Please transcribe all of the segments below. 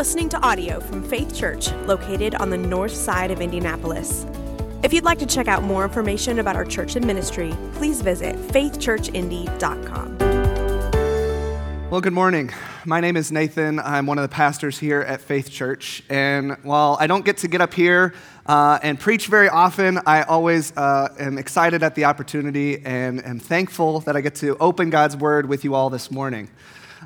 listening to audio from Faith Church, located on the north side of Indianapolis. If you'd like to check out more information about our church and ministry, please visit faithchurchindy.com. Well, good morning. My name is Nathan. I'm one of the pastors here at Faith Church. And while I don't get to get up here uh, and preach very often, I always uh, am excited at the opportunity and am thankful that I get to open God's Word with you all this morning.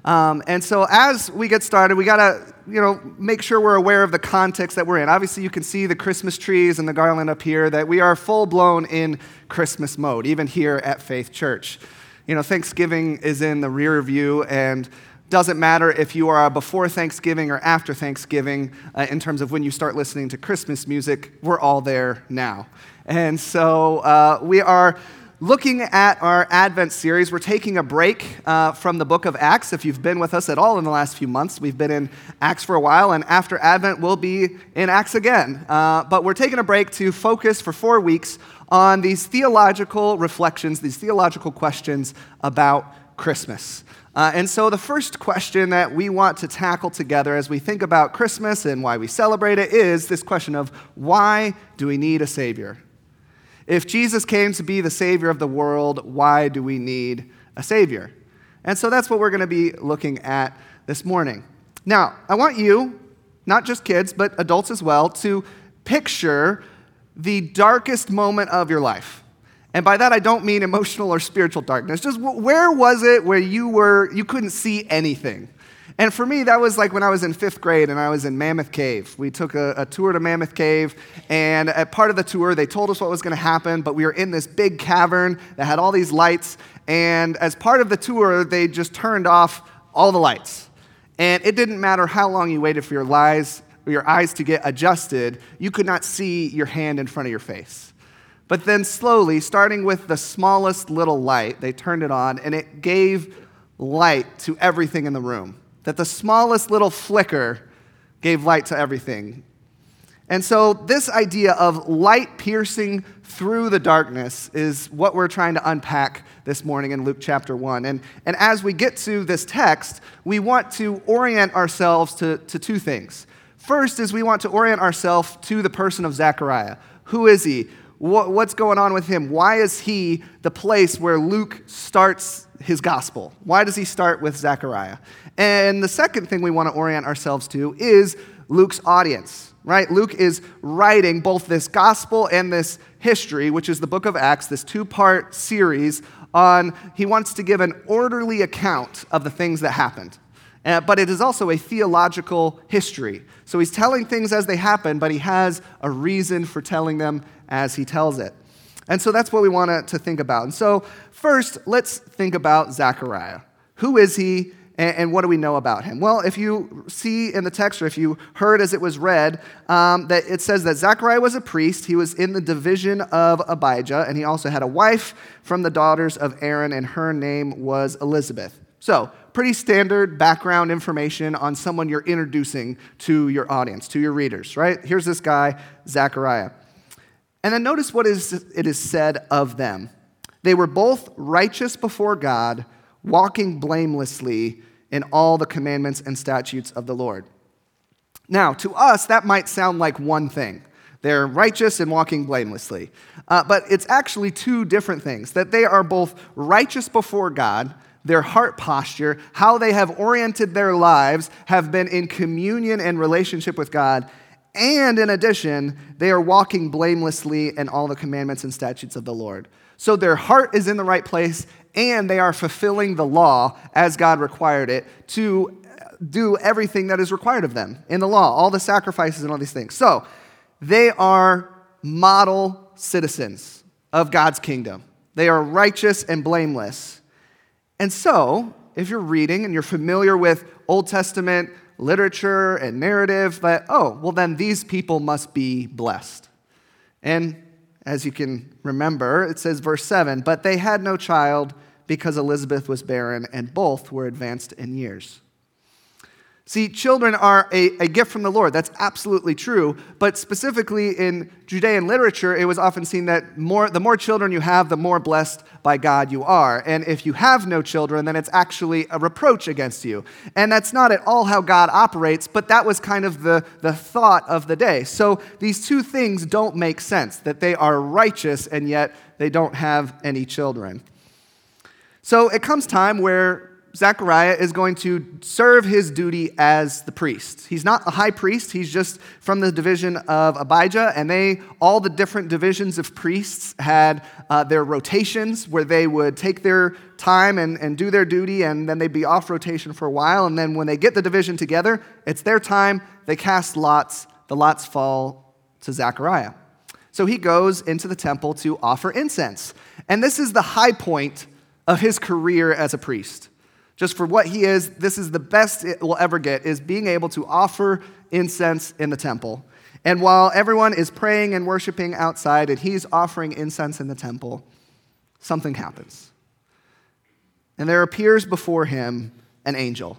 Um, and so, as we get started, we got to, you know, make sure we're aware of the context that we're in. Obviously, you can see the Christmas trees and the garland up here, that we are full blown in Christmas mode, even here at Faith Church. You know, Thanksgiving is in the rear view, and doesn't matter if you are before Thanksgiving or after Thanksgiving uh, in terms of when you start listening to Christmas music, we're all there now. And so uh, we are looking at our Advent series. We're taking a break uh, from the book of Acts. If you've been with us at all in the last few months, we've been in Acts for a while, and after Advent, we'll be in Acts again. Uh, but we're taking a break to focus for four weeks on these theological reflections, these theological questions about Christmas. Uh, and so, the first question that we want to tackle together as we think about Christmas and why we celebrate it is this question of why do we need a Savior? If Jesus came to be the Savior of the world, why do we need a Savior? And so, that's what we're going to be looking at this morning. Now, I want you, not just kids, but adults as well, to picture the darkest moment of your life. And by that I don't mean emotional or spiritual darkness. Just where was it where you were you couldn't see anything? And for me, that was like when I was in fifth grade and I was in Mammoth Cave. We took a, a tour to Mammoth Cave, and at part of the tour, they told us what was going to happen, but we were in this big cavern that had all these lights. And as part of the tour, they just turned off all the lights. And it didn't matter how long you waited for your your eyes to get adjusted, you could not see your hand in front of your face. But then slowly, starting with the smallest little light, they turned it on and it gave light to everything in the room. That the smallest little flicker gave light to everything. And so, this idea of light piercing through the darkness is what we're trying to unpack this morning in Luke chapter 1. And, and as we get to this text, we want to orient ourselves to, to two things. First is we want to orient ourselves to the person of Zechariah. Who is he? What's going on with him? Why is he the place where Luke starts his gospel? Why does he start with Zechariah? And the second thing we want to orient ourselves to is Luke's audience, right? Luke is writing both this gospel and this history, which is the book of Acts, this two part series on, he wants to give an orderly account of the things that happened. Uh, but it is also a theological history. So he's telling things as they happen, but he has a reason for telling them as he tells it. And so that's what we want to think about. And so, first, let's think about Zechariah. Who is he, and, what do we know about him? Well, if you see in the text, or if you heard as it was read, um, that it says that Zechariah was a priest. He was in the division of Abijah, and he also had a wife from the daughters of Aaron, and her name was Elizabeth. So, pretty standard background information on someone you're introducing to your audience, to your readers, right? Here's this guy, Zechariah. And then notice what is, it is said of them. They were both righteous before God, walking blamelessly in all the commandments and statutes of the Lord. Now, to us, that might sound like one thing. They're righteous and walking blamelessly. Uh, but it's actually two different things that they are both righteous before God, their heart posture, how they have oriented their lives, have been in communion and relationship with God. And in addition, they are walking blamelessly in all the commandments and statutes of the Lord. So their heart is in the right place, and they are fulfilling the law as God required it to do everything that is required of them in the law, all the sacrifices and all these things. So they are model citizens of God's kingdom. They are righteous and blameless. And so, if you're reading and you're familiar with Old Testament literature and narrative, that, oh, well, then these people must be blessed. And as you can remember, it says, verse 7 But they had no child because Elizabeth was barren, and both were advanced in years. See, children are a, a, gift from the Lord. That's absolutely true. But specifically in Judean literature, it was often seen that more, the more children you have, the more blessed by God you are. And if you have no children, then it's actually a reproach against you. And that's not at all how God operates, but that was kind of the, the thought of the day. So these two things don't make sense that they are righteous and yet they don't have any children. So it comes time where Zechariah is going to serve his duty as the priest. He's not a high priest, he's just from the division of Abijah, and they, all the different divisions of priests, had uh, their rotations where they would take their time and, and do their duty, and then they'd be off rotation for a while. And then when they get the division together, it's their time, they cast lots, the lots fall to Zechariah. So he goes into the temple to offer incense. And this is the high point of his career as a priest. Just for what he is, this is the best it will ever get, is being able to offer incense in the temple. And while everyone is praying and worshiping outside and he's offering incense in the temple, something happens. And there appears before him an angel.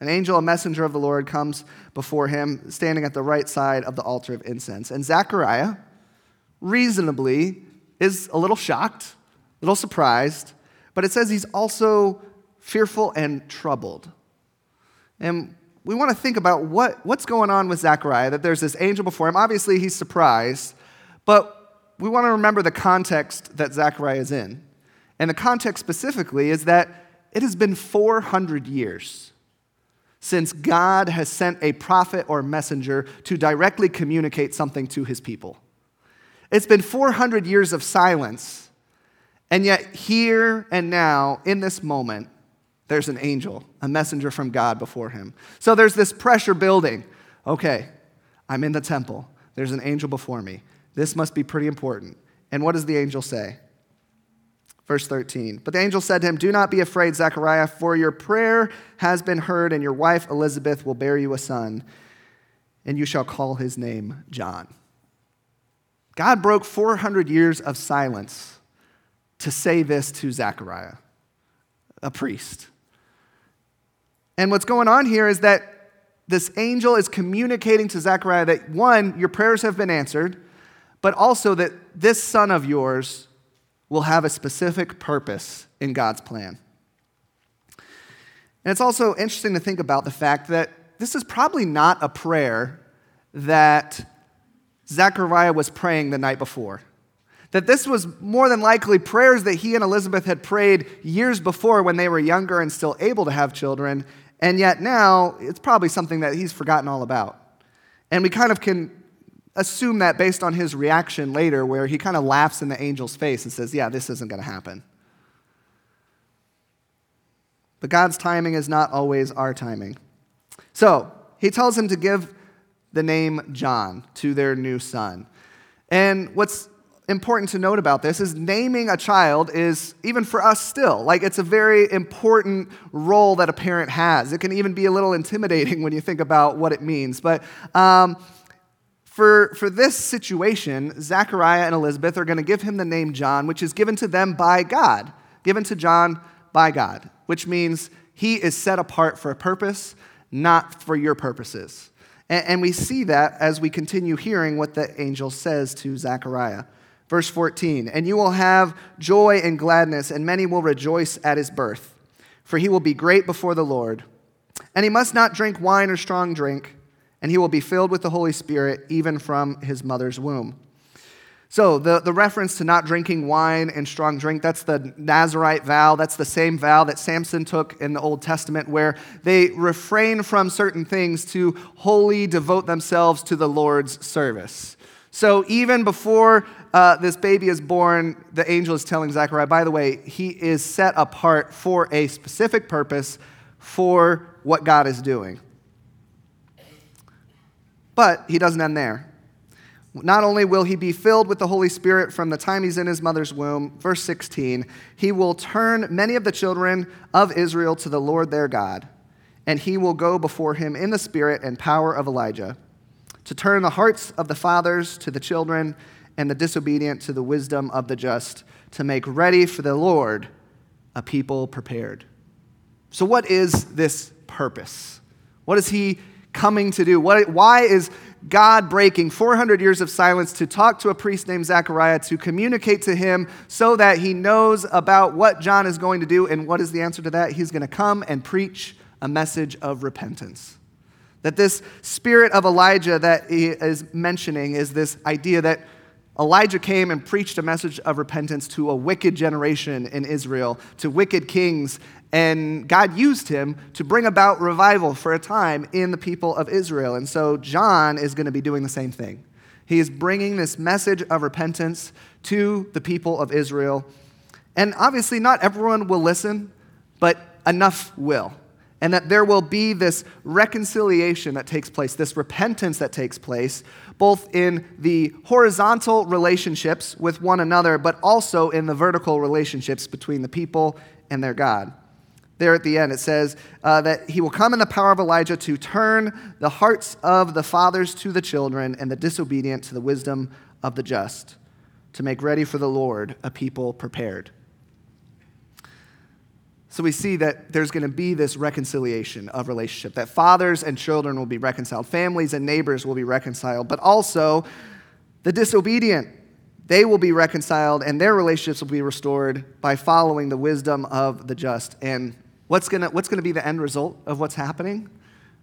An angel, a messenger of the Lord, comes before him, standing at the right side of the altar of incense. And Zechariah, reasonably, is a little shocked, a little surprised, but it says he's also fearful and troubled. And we want to think about what, what's going on with Zechariah, that there's this angel before him. Obviously, he's surprised, but we want to remember the context that Zechariah is in. And the context specifically is that it has been 400 years since God has sent a prophet or messenger to directly communicate something to his people. It's been 400 years of silence, and yet, here and now, in this moment, there's an angel, a messenger from God before him. So there's this pressure building. Okay, I'm in the temple. There's an angel before me. This must be pretty important. And what does the angel say? Verse 13. But the angel said to him, Do not be afraid, Zechariah, for your prayer has been heard, and your wife Elizabeth will bear you a son, and you shall call his name John. God broke 400 years of silence to say this to Zechariah, a priest. And what's going on here is that this angel is communicating to Zechariah that one, your prayers have been answered, but also that this son of yours will have a specific purpose in God's plan. And it's also interesting to think about the fact that this is probably not a prayer that Zechariah was praying the night before. That this was more than likely prayers that he and Elizabeth had prayed years before when they were younger and still able to have children, and yet now, it's probably something that he's forgotten all about. And we kind of can assume that based on his reaction later, where he kind of laughs in the angel's face and says, Yeah, this isn't going to happen. But God's timing is not always our timing. So he tells him to give the name John to their new son. And what's important to note about this is naming a child is, even for us still, like it's a very important role that a parent has. It can even be a little intimidating when you think about what it means. But um, for, for this situation, Zechariah and Elizabeth are going to give him the name John, which is given to them by God, given to John by God, which means he is set apart for a purpose, not for your purposes. And, and we see that as we continue hearing what the angel says to Zechariah. Verse 14, and you will have joy and gladness, and many will rejoice at his birth, for he will be great before the Lord. And he must not drink wine or strong drink, and he will be filled with the Holy Spirit even from his mother's womb. So, the, the reference to not drinking wine and strong drink, that's the Nazarite vow. That's the same vow that Samson took in the Old Testament, where they refrain from certain things to wholly devote themselves to the Lord's service. So, even before uh, this baby is born, the angel is telling Zechariah, by the way, he is set apart for a specific purpose for what God is doing. But he doesn't end there. Not only will he be filled with the Holy Spirit from the time he's in his mother's womb, verse 16, he will turn many of the children of Israel to the Lord their God, and he will go before him in the spirit and power of Elijah, to turn the hearts of the fathers to the children and the disobedient to the wisdom of the just, to make ready for the Lord a people prepared. So, what is this purpose? What is he coming to do? What, why is God breaking 400 years of silence to talk to a priest named Zechariah to communicate to him so that he knows about what John is going to do? And what is the answer to that? He's going to come and preach a message of repentance. That this spirit of Elijah that he is mentioning is this idea that Elijah came and preached a message of repentance to a wicked generation in Israel, to wicked kings, and God used him to bring about revival for a time in the people of Israel. And so John is going to be doing the same thing. He is bringing this message of repentance to the people of Israel. And obviously, not everyone will listen, but enough will and that there will be this reconciliation that takes place, this repentance that takes place, both in the horizontal relationships with one another, but also in the vertical relationships between the people and their God. There at the end, it says uh, that he will come in the power of Elijah to turn the hearts of the fathers to the children and the disobedient to the wisdom of the just, to make ready for the Lord a people prepared. So we see that there's going to be this reconciliation of relationship, that fathers and children will be reconciled, families and neighbors will be reconciled, but also the disobedient, they will be reconciled and their relationships will be restored by following the wisdom of the just. And what's going to, what's going to be the end result of what's happening?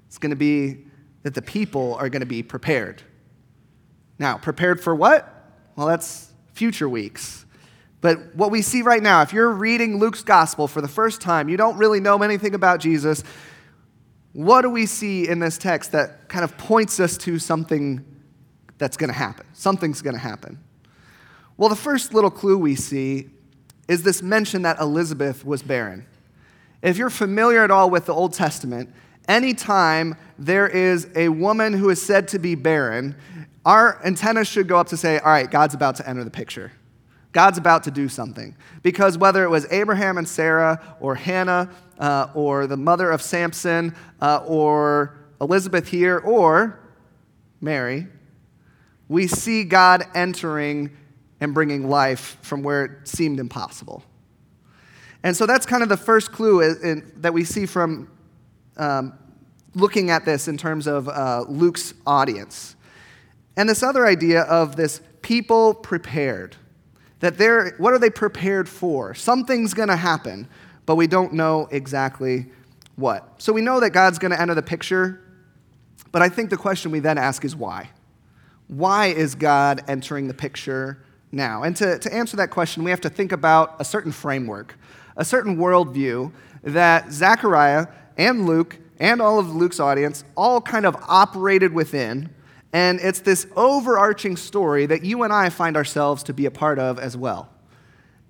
It's going to be that the people are going to be prepared. Now, prepared for what? Well, that's future weeks. But what we see right now, if you're reading Luke's gospel for the first time, you don't really know anything about Jesus, what do we see in this text that kind of points us to something that's going to happen? Something's going to happen. Well, the first little clue we see is this mention that Elizabeth was barren. If you're familiar at all with the Old Testament, anytime there is a woman who is said to be barren, our antennas should go up to say, all right, God's about to enter the picture. God's about to do something. Because whether it was Abraham and Sarah, or Hannah, uh, or the mother of Samson, uh, or Elizabeth here, or Mary, we see God entering and bringing life from where it seemed impossible. And so that's kind of the first clue in, in, that we see from um, looking at this in terms of uh, Luke's audience. And this other idea of this people prepared that they're, what are they prepared for? Something's going to happen, but we don't know exactly what. So we know that God's going to enter the picture, but I think the question we then ask is why? Why is God entering the picture now? And to, to answer that question, we have to think about a certain framework, a certain worldview that Zechariah and Luke and all of Luke's audience all kind of operated within and it's this overarching story that you and I find ourselves to be a part of as well.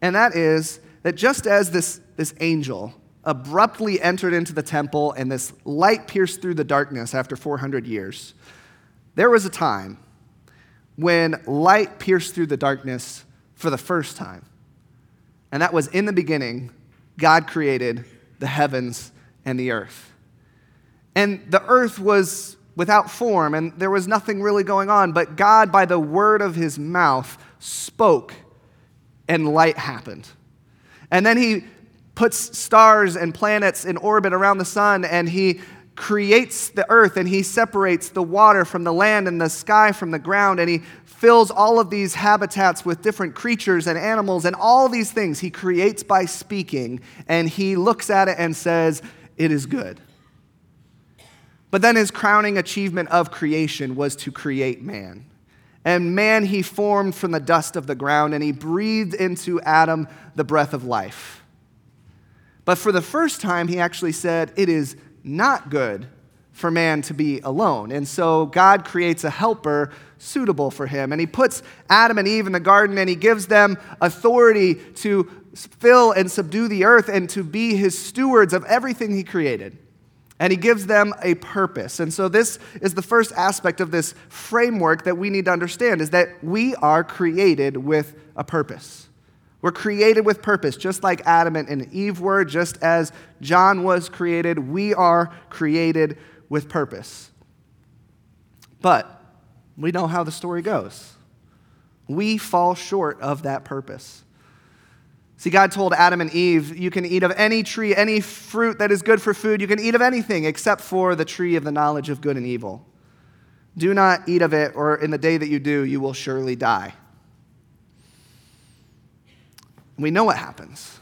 And that is that just as this, this angel abruptly entered into the temple and this light pierced through the darkness after 400 years, there was a time when light pierced through the darkness for the first time. And that was in the beginning, God created the heavens and the earth. And the earth was without form, and there was nothing really going on. But God, by the word of his mouth, spoke, and light happened. And then he puts stars and planets in orbit around the sun, and he creates the earth, and he separates the water from the land and the sky from the ground, and he fills all of these habitats with different creatures and animals, and all these things he creates by speaking, and he looks at it and says, It is good. But then his crowning achievement of creation was to create man. And man he formed from the dust of the ground, and he breathed into Adam the breath of life. But for the first time, he actually said, It is not good for man to be alone. And so God creates a helper suitable for him. And he puts Adam and Eve in the garden, and he gives them authority to fill and subdue the earth and to be his stewards of everything he created and he gives them a purpose. And so this is the first aspect of this framework that we need to understand is that we are created with a purpose. We're created with purpose, just like Adam and Eve were, just as John was created, we are created with purpose. But we know how the story goes. We fall short of that purpose. See, God told Adam and Eve, You can eat of any tree, any fruit that is good for food. You can eat of anything except for the tree of the knowledge of good and evil. Do not eat of it, or in the day that you do, you will surely die. We know what happens.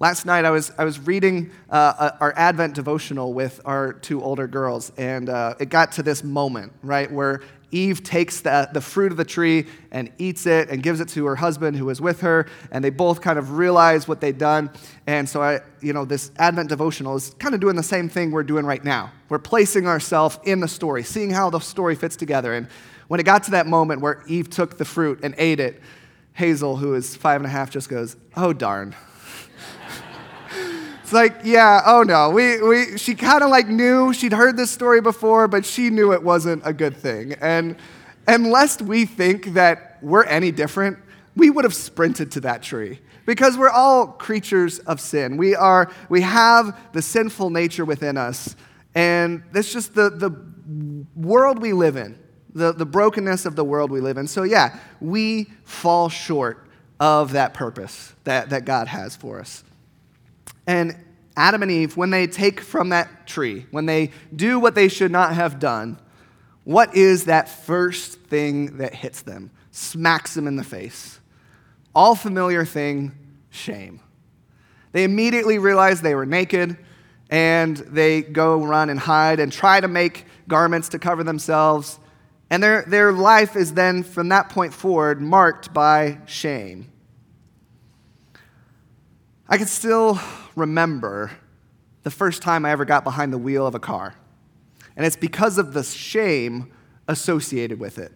Last night, I was, I was reading uh, our Advent devotional with our two older girls, and uh, it got to this moment, right, where Eve takes the, the fruit of the tree and eats it and gives it to her husband who was with her, and they both kind of realize what they'd done. And so, I, you know, this Advent devotional is kind of doing the same thing we're doing right now. We're placing ourselves in the story, seeing how the story fits together. And when it got to that moment where Eve took the fruit and ate it, Hazel, who is five and a half, just goes, Oh, darn. It's like, yeah, oh no. We, we, she kind of like knew, she'd heard this story before, but she knew it wasn't a good thing. And, and lest we think that we're any different, we would have sprinted to that tree because we're all creatures of sin. We, are, we have the sinful nature within us, and that's just the, the world we live in, the, the brokenness of the world we live in. So, yeah, we fall short of that purpose that, that God has for us. And Adam and Eve, when they take from that tree, when they do what they should not have done, what is that first thing that hits them? Smacks them in the face. All familiar thing shame. They immediately realize they were naked and they go run and hide and try to make garments to cover themselves. And their, their life is then, from that point forward, marked by shame. I can still remember the first time I ever got behind the wheel of a car. And it's because of the shame associated with it.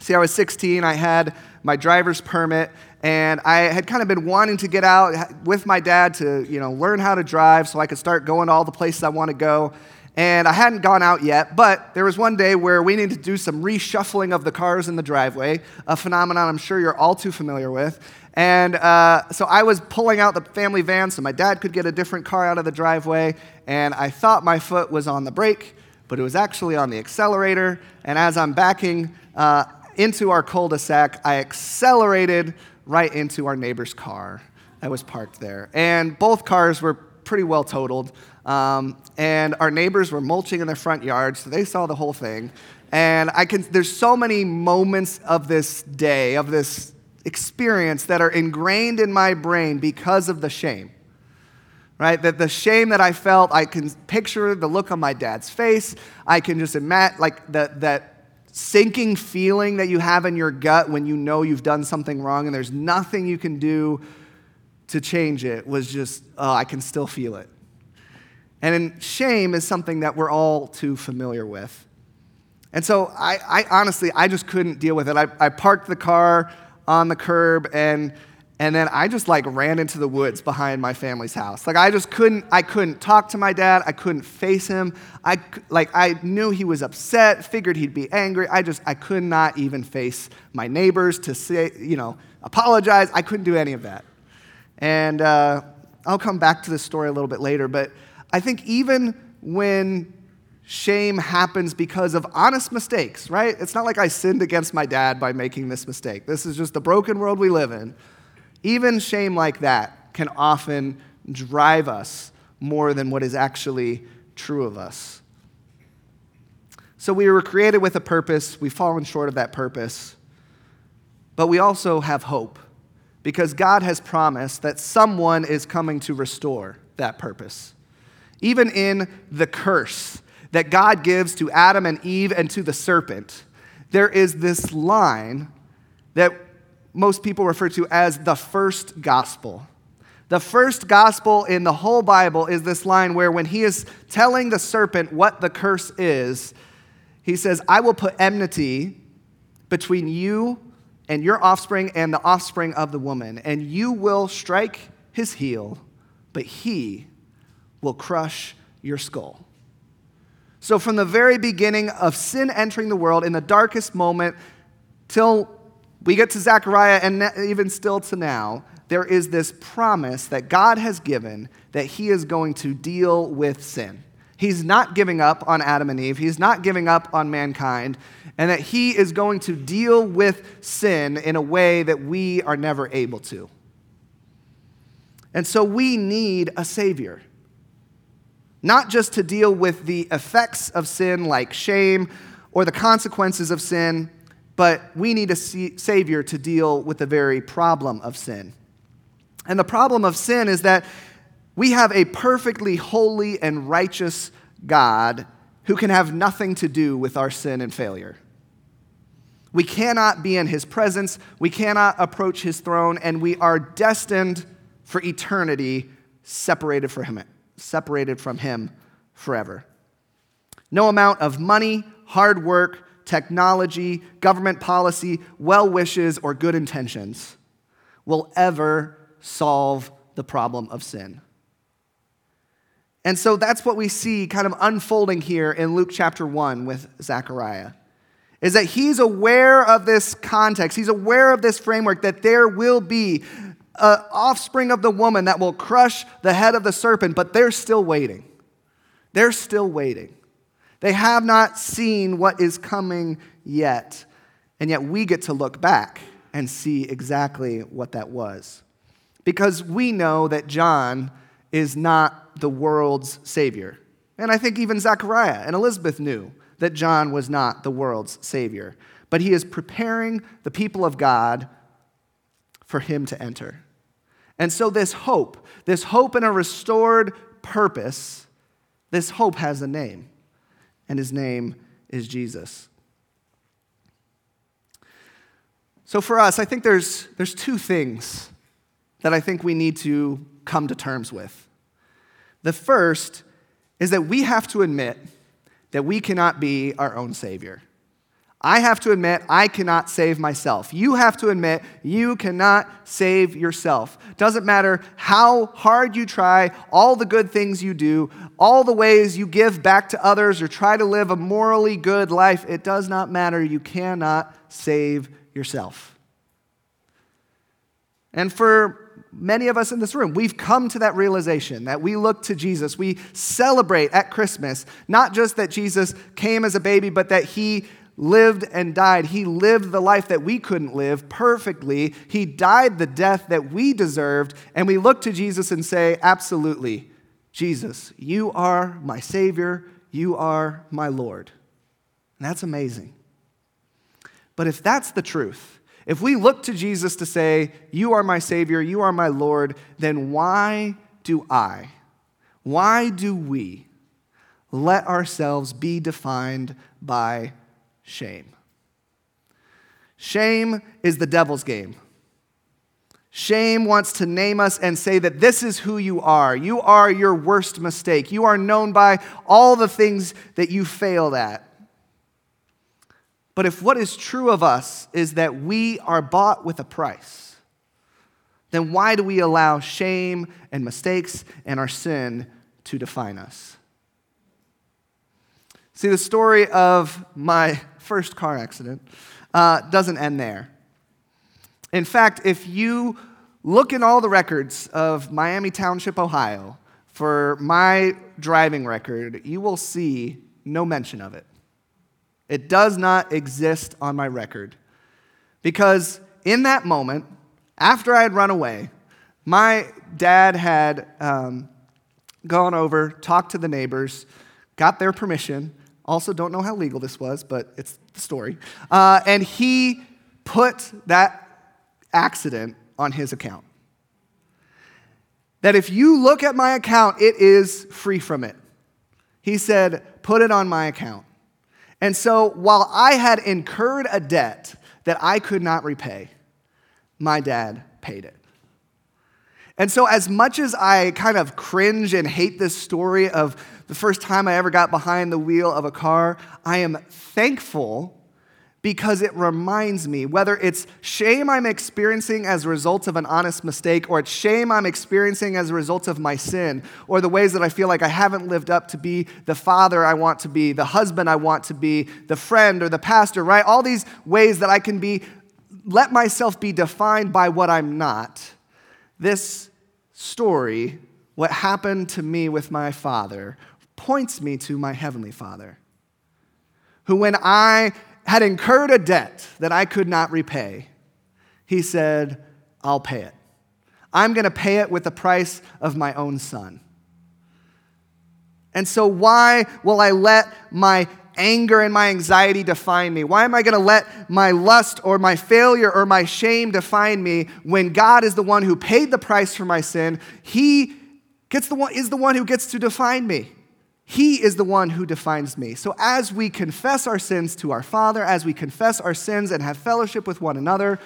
See, I was 16, I had my driver's permit, and I had kind of been wanting to get out with my dad to, you know, learn how to drive so I could start going to all the places I want to go. And I hadn't gone out yet, but there was one day where we needed to do some reshuffling of the cars in the driveway, a phenomenon I'm sure you're all too familiar with. And uh, so I was pulling out the family van so my dad could get a different car out of the driveway. And I thought my foot was on the brake, but it was actually on the accelerator. And as I'm backing uh, into our cul de sac, I accelerated right into our neighbor's car that was parked there. And both cars were pretty well totaled. Um, and our neighbors were mulching in their front yard, so they saw the whole thing. And I can, there's so many moments of this day, of this experience that are ingrained in my brain because of the shame. Right? That the shame that I felt, I can picture the look on my dad's face. I can just imagine, like, that, that sinking feeling that you have in your gut when you know you've done something wrong and there's nothing you can do to change it was just, oh, I can still feel it. And shame is something that we're all too familiar with. And so I, I honestly, I just couldn't deal with it. I, I parked the car on the curb and and then I just like ran into the woods behind my family's house. Like I just couldn't I couldn't talk to my dad. I couldn't face him. I like I knew he was upset, figured he'd be angry. I just I could not even face my neighbors to say, you know, apologize. I couldn't do any of that. And uh, I'll come back to this story a little bit later, but I think even when shame happens because of honest mistakes, right? It's not like I sinned against my dad by making this mistake. This is just the broken world we live in. Even shame like that can often drive us more than what is actually true of us. So we were created with a purpose, we've fallen short of that purpose, but we also have hope because God has promised that someone is coming to restore that purpose. Even in the curse, that God gives to Adam and Eve and to the serpent, there is this line that most people refer to as the first gospel. The first gospel in the whole Bible is this line where, when he is telling the serpent what the curse is, he says, I will put enmity between you and your offspring and the offspring of the woman, and you will strike his heel, but he will crush your skull. So, from the very beginning of sin entering the world, in the darkest moment, till we get to Zechariah and even still to now, there is this promise that God has given that He is going to deal with sin. He's not giving up on Adam and Eve, He's not giving up on mankind, and that He is going to deal with sin in a way that we are never able to. And so we need a Savior. Not just to deal with the effects of sin like shame or the consequences of sin, but we need a Savior to deal with the very problem of sin. And the problem of sin is that we have a perfectly holy and righteous God who can have nothing to do with our sin and failure. We cannot be in his presence, we cannot approach his throne, and we are destined for eternity separated from him, separated from him forever. No amount of money, hard work, technology, government policy, well wishes, or good intentions will ever solve the problem of sin. And so that's what we see kind of unfolding here in Luke chapter 1 with Zechariah. Is that he's aware of this context, he's aware of this framework that there will be an offspring of the woman that will crush the head of the serpent, but they're still waiting. They're still waiting. They have not seen what is coming yet. And yet we get to look back and see exactly what that was. Because we know that John is not the world's savior. And I think even Zechariah and Elizabeth knew that John was not the world's savior. But he is preparing the people of God for him to enter. And so, this hope, this hope in a restored purpose, this hope has a name, and his name is Jesus. So, for us, I think there's, there's two things that I think we need to come to terms with. The first is that we have to admit that we cannot be our own Savior. I have to admit, I cannot save myself. You have to admit, you cannot save yourself. Doesn't matter how hard you try, all the good things you do, all the ways you give back to others or try to live a morally good life, it does not matter. You cannot save yourself. And for many of us in this room, we've come to that realization that we look to Jesus. We celebrate at Christmas, not just that Jesus came as a baby, but that he lived and died. He lived the life that we couldn't live perfectly. He died the death that we deserved. And we look to Jesus and say, Absolutely, Jesus, you are my Savior. You are my Lord. And that's amazing. But if that's the truth, if we look to Jesus to say, You are my Savior, you are my Lord, then why do I, why do we let ourselves be defined by shame. Shame is the devil's game. Shame wants to name us and say that this is who you are. You are your worst mistake. You are known by all the things that you failed at. But if what is true of us is that we are bought with a price, then why do we allow shame and mistakes and our sin to define us? See, the story of my first car accident uh, doesn't end there. In fact, if you look in all the records of Miami Township, Ohio, for my driving record, you will see no mention of it. It does not exist on my record. Because in that moment, after I had run away, my dad had um, gone over, talked to the neighbors, got their permission, also, don't know how legal this was, but it's the story. Uh, and he put that accident on his account. That if you look at my account, it is free from it. He said, put it on my account. And so while I had incurred a debt that I could not repay, my dad paid it. And so, as much as I kind of cringe and hate this story of the first time I ever got behind the wheel of a car, I am thankful because it reminds me whether it's shame I'm experiencing as a result of an honest mistake, or it's shame I'm experiencing as a result of my sin, or the ways that I feel like I haven't lived up to be the father I want to be, the husband I want to be, the friend or the pastor, right? All these ways that I can be, let myself be defined by what I'm not. This story, what happened to me with my father, points me to my Heavenly Father, who, when I had incurred a debt that I could not repay, he said, I'll pay it. I'm going to pay it with the price of my own son. And so, why will I let my anger and my anxiety define me? Why am I going to let my lust or my failure or my shame define me when God is the one who paid the price for my sin? He gets the one, is the one who gets to define me. He is the one who defines me. So, as we confess our sins to our Father, as we confess our sins and have fellowship with one another,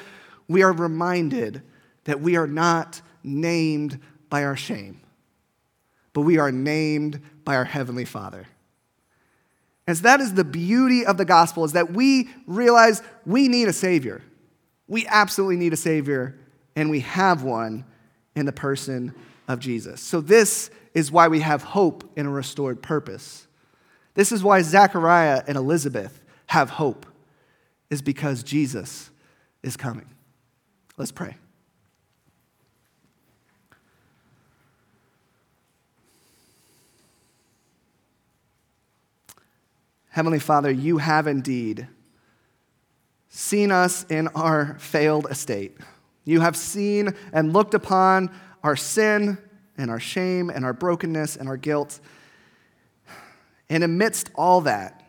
we are reminded that we are not named by our shame, but we are named by our Heavenly Father. As that is the beauty of the gospel, is that we realize we need a Savior. We absolutely need a Savior, and we have one in the person of Jesus. So this is why we have hope in a restored purpose. This is why Zechariah and Elizabeth have hope, is because Jesus is coming. Let's pray. Heavenly Father, you have indeed seen us in our failed estate. You have seen and looked upon our sin and our shame and our brokenness and our guilt. And amidst all that,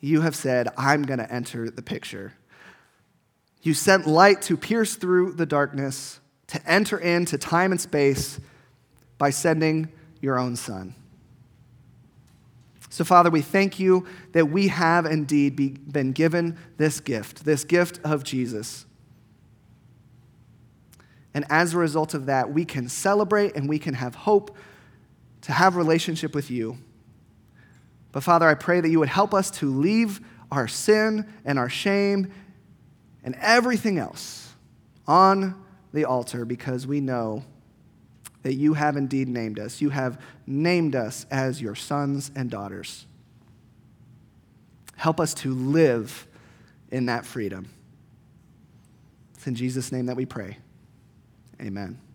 you have said, I'm going to enter the picture. You sent light to pierce through the darkness, to enter into time and space by sending your own son. So, Father, we thank you that we have indeed be, been given this gift, this gift of Jesus. And as a result of that, we can celebrate and we can have hope to have relationship with you. But Father, I pray that you would help us to leave our sin and our shame and everything else on the altar because we know that you have indeed named us. You have named us as your sons and daughters. Help us to live in that freedom. It's in Jesus' name that we pray. Amen.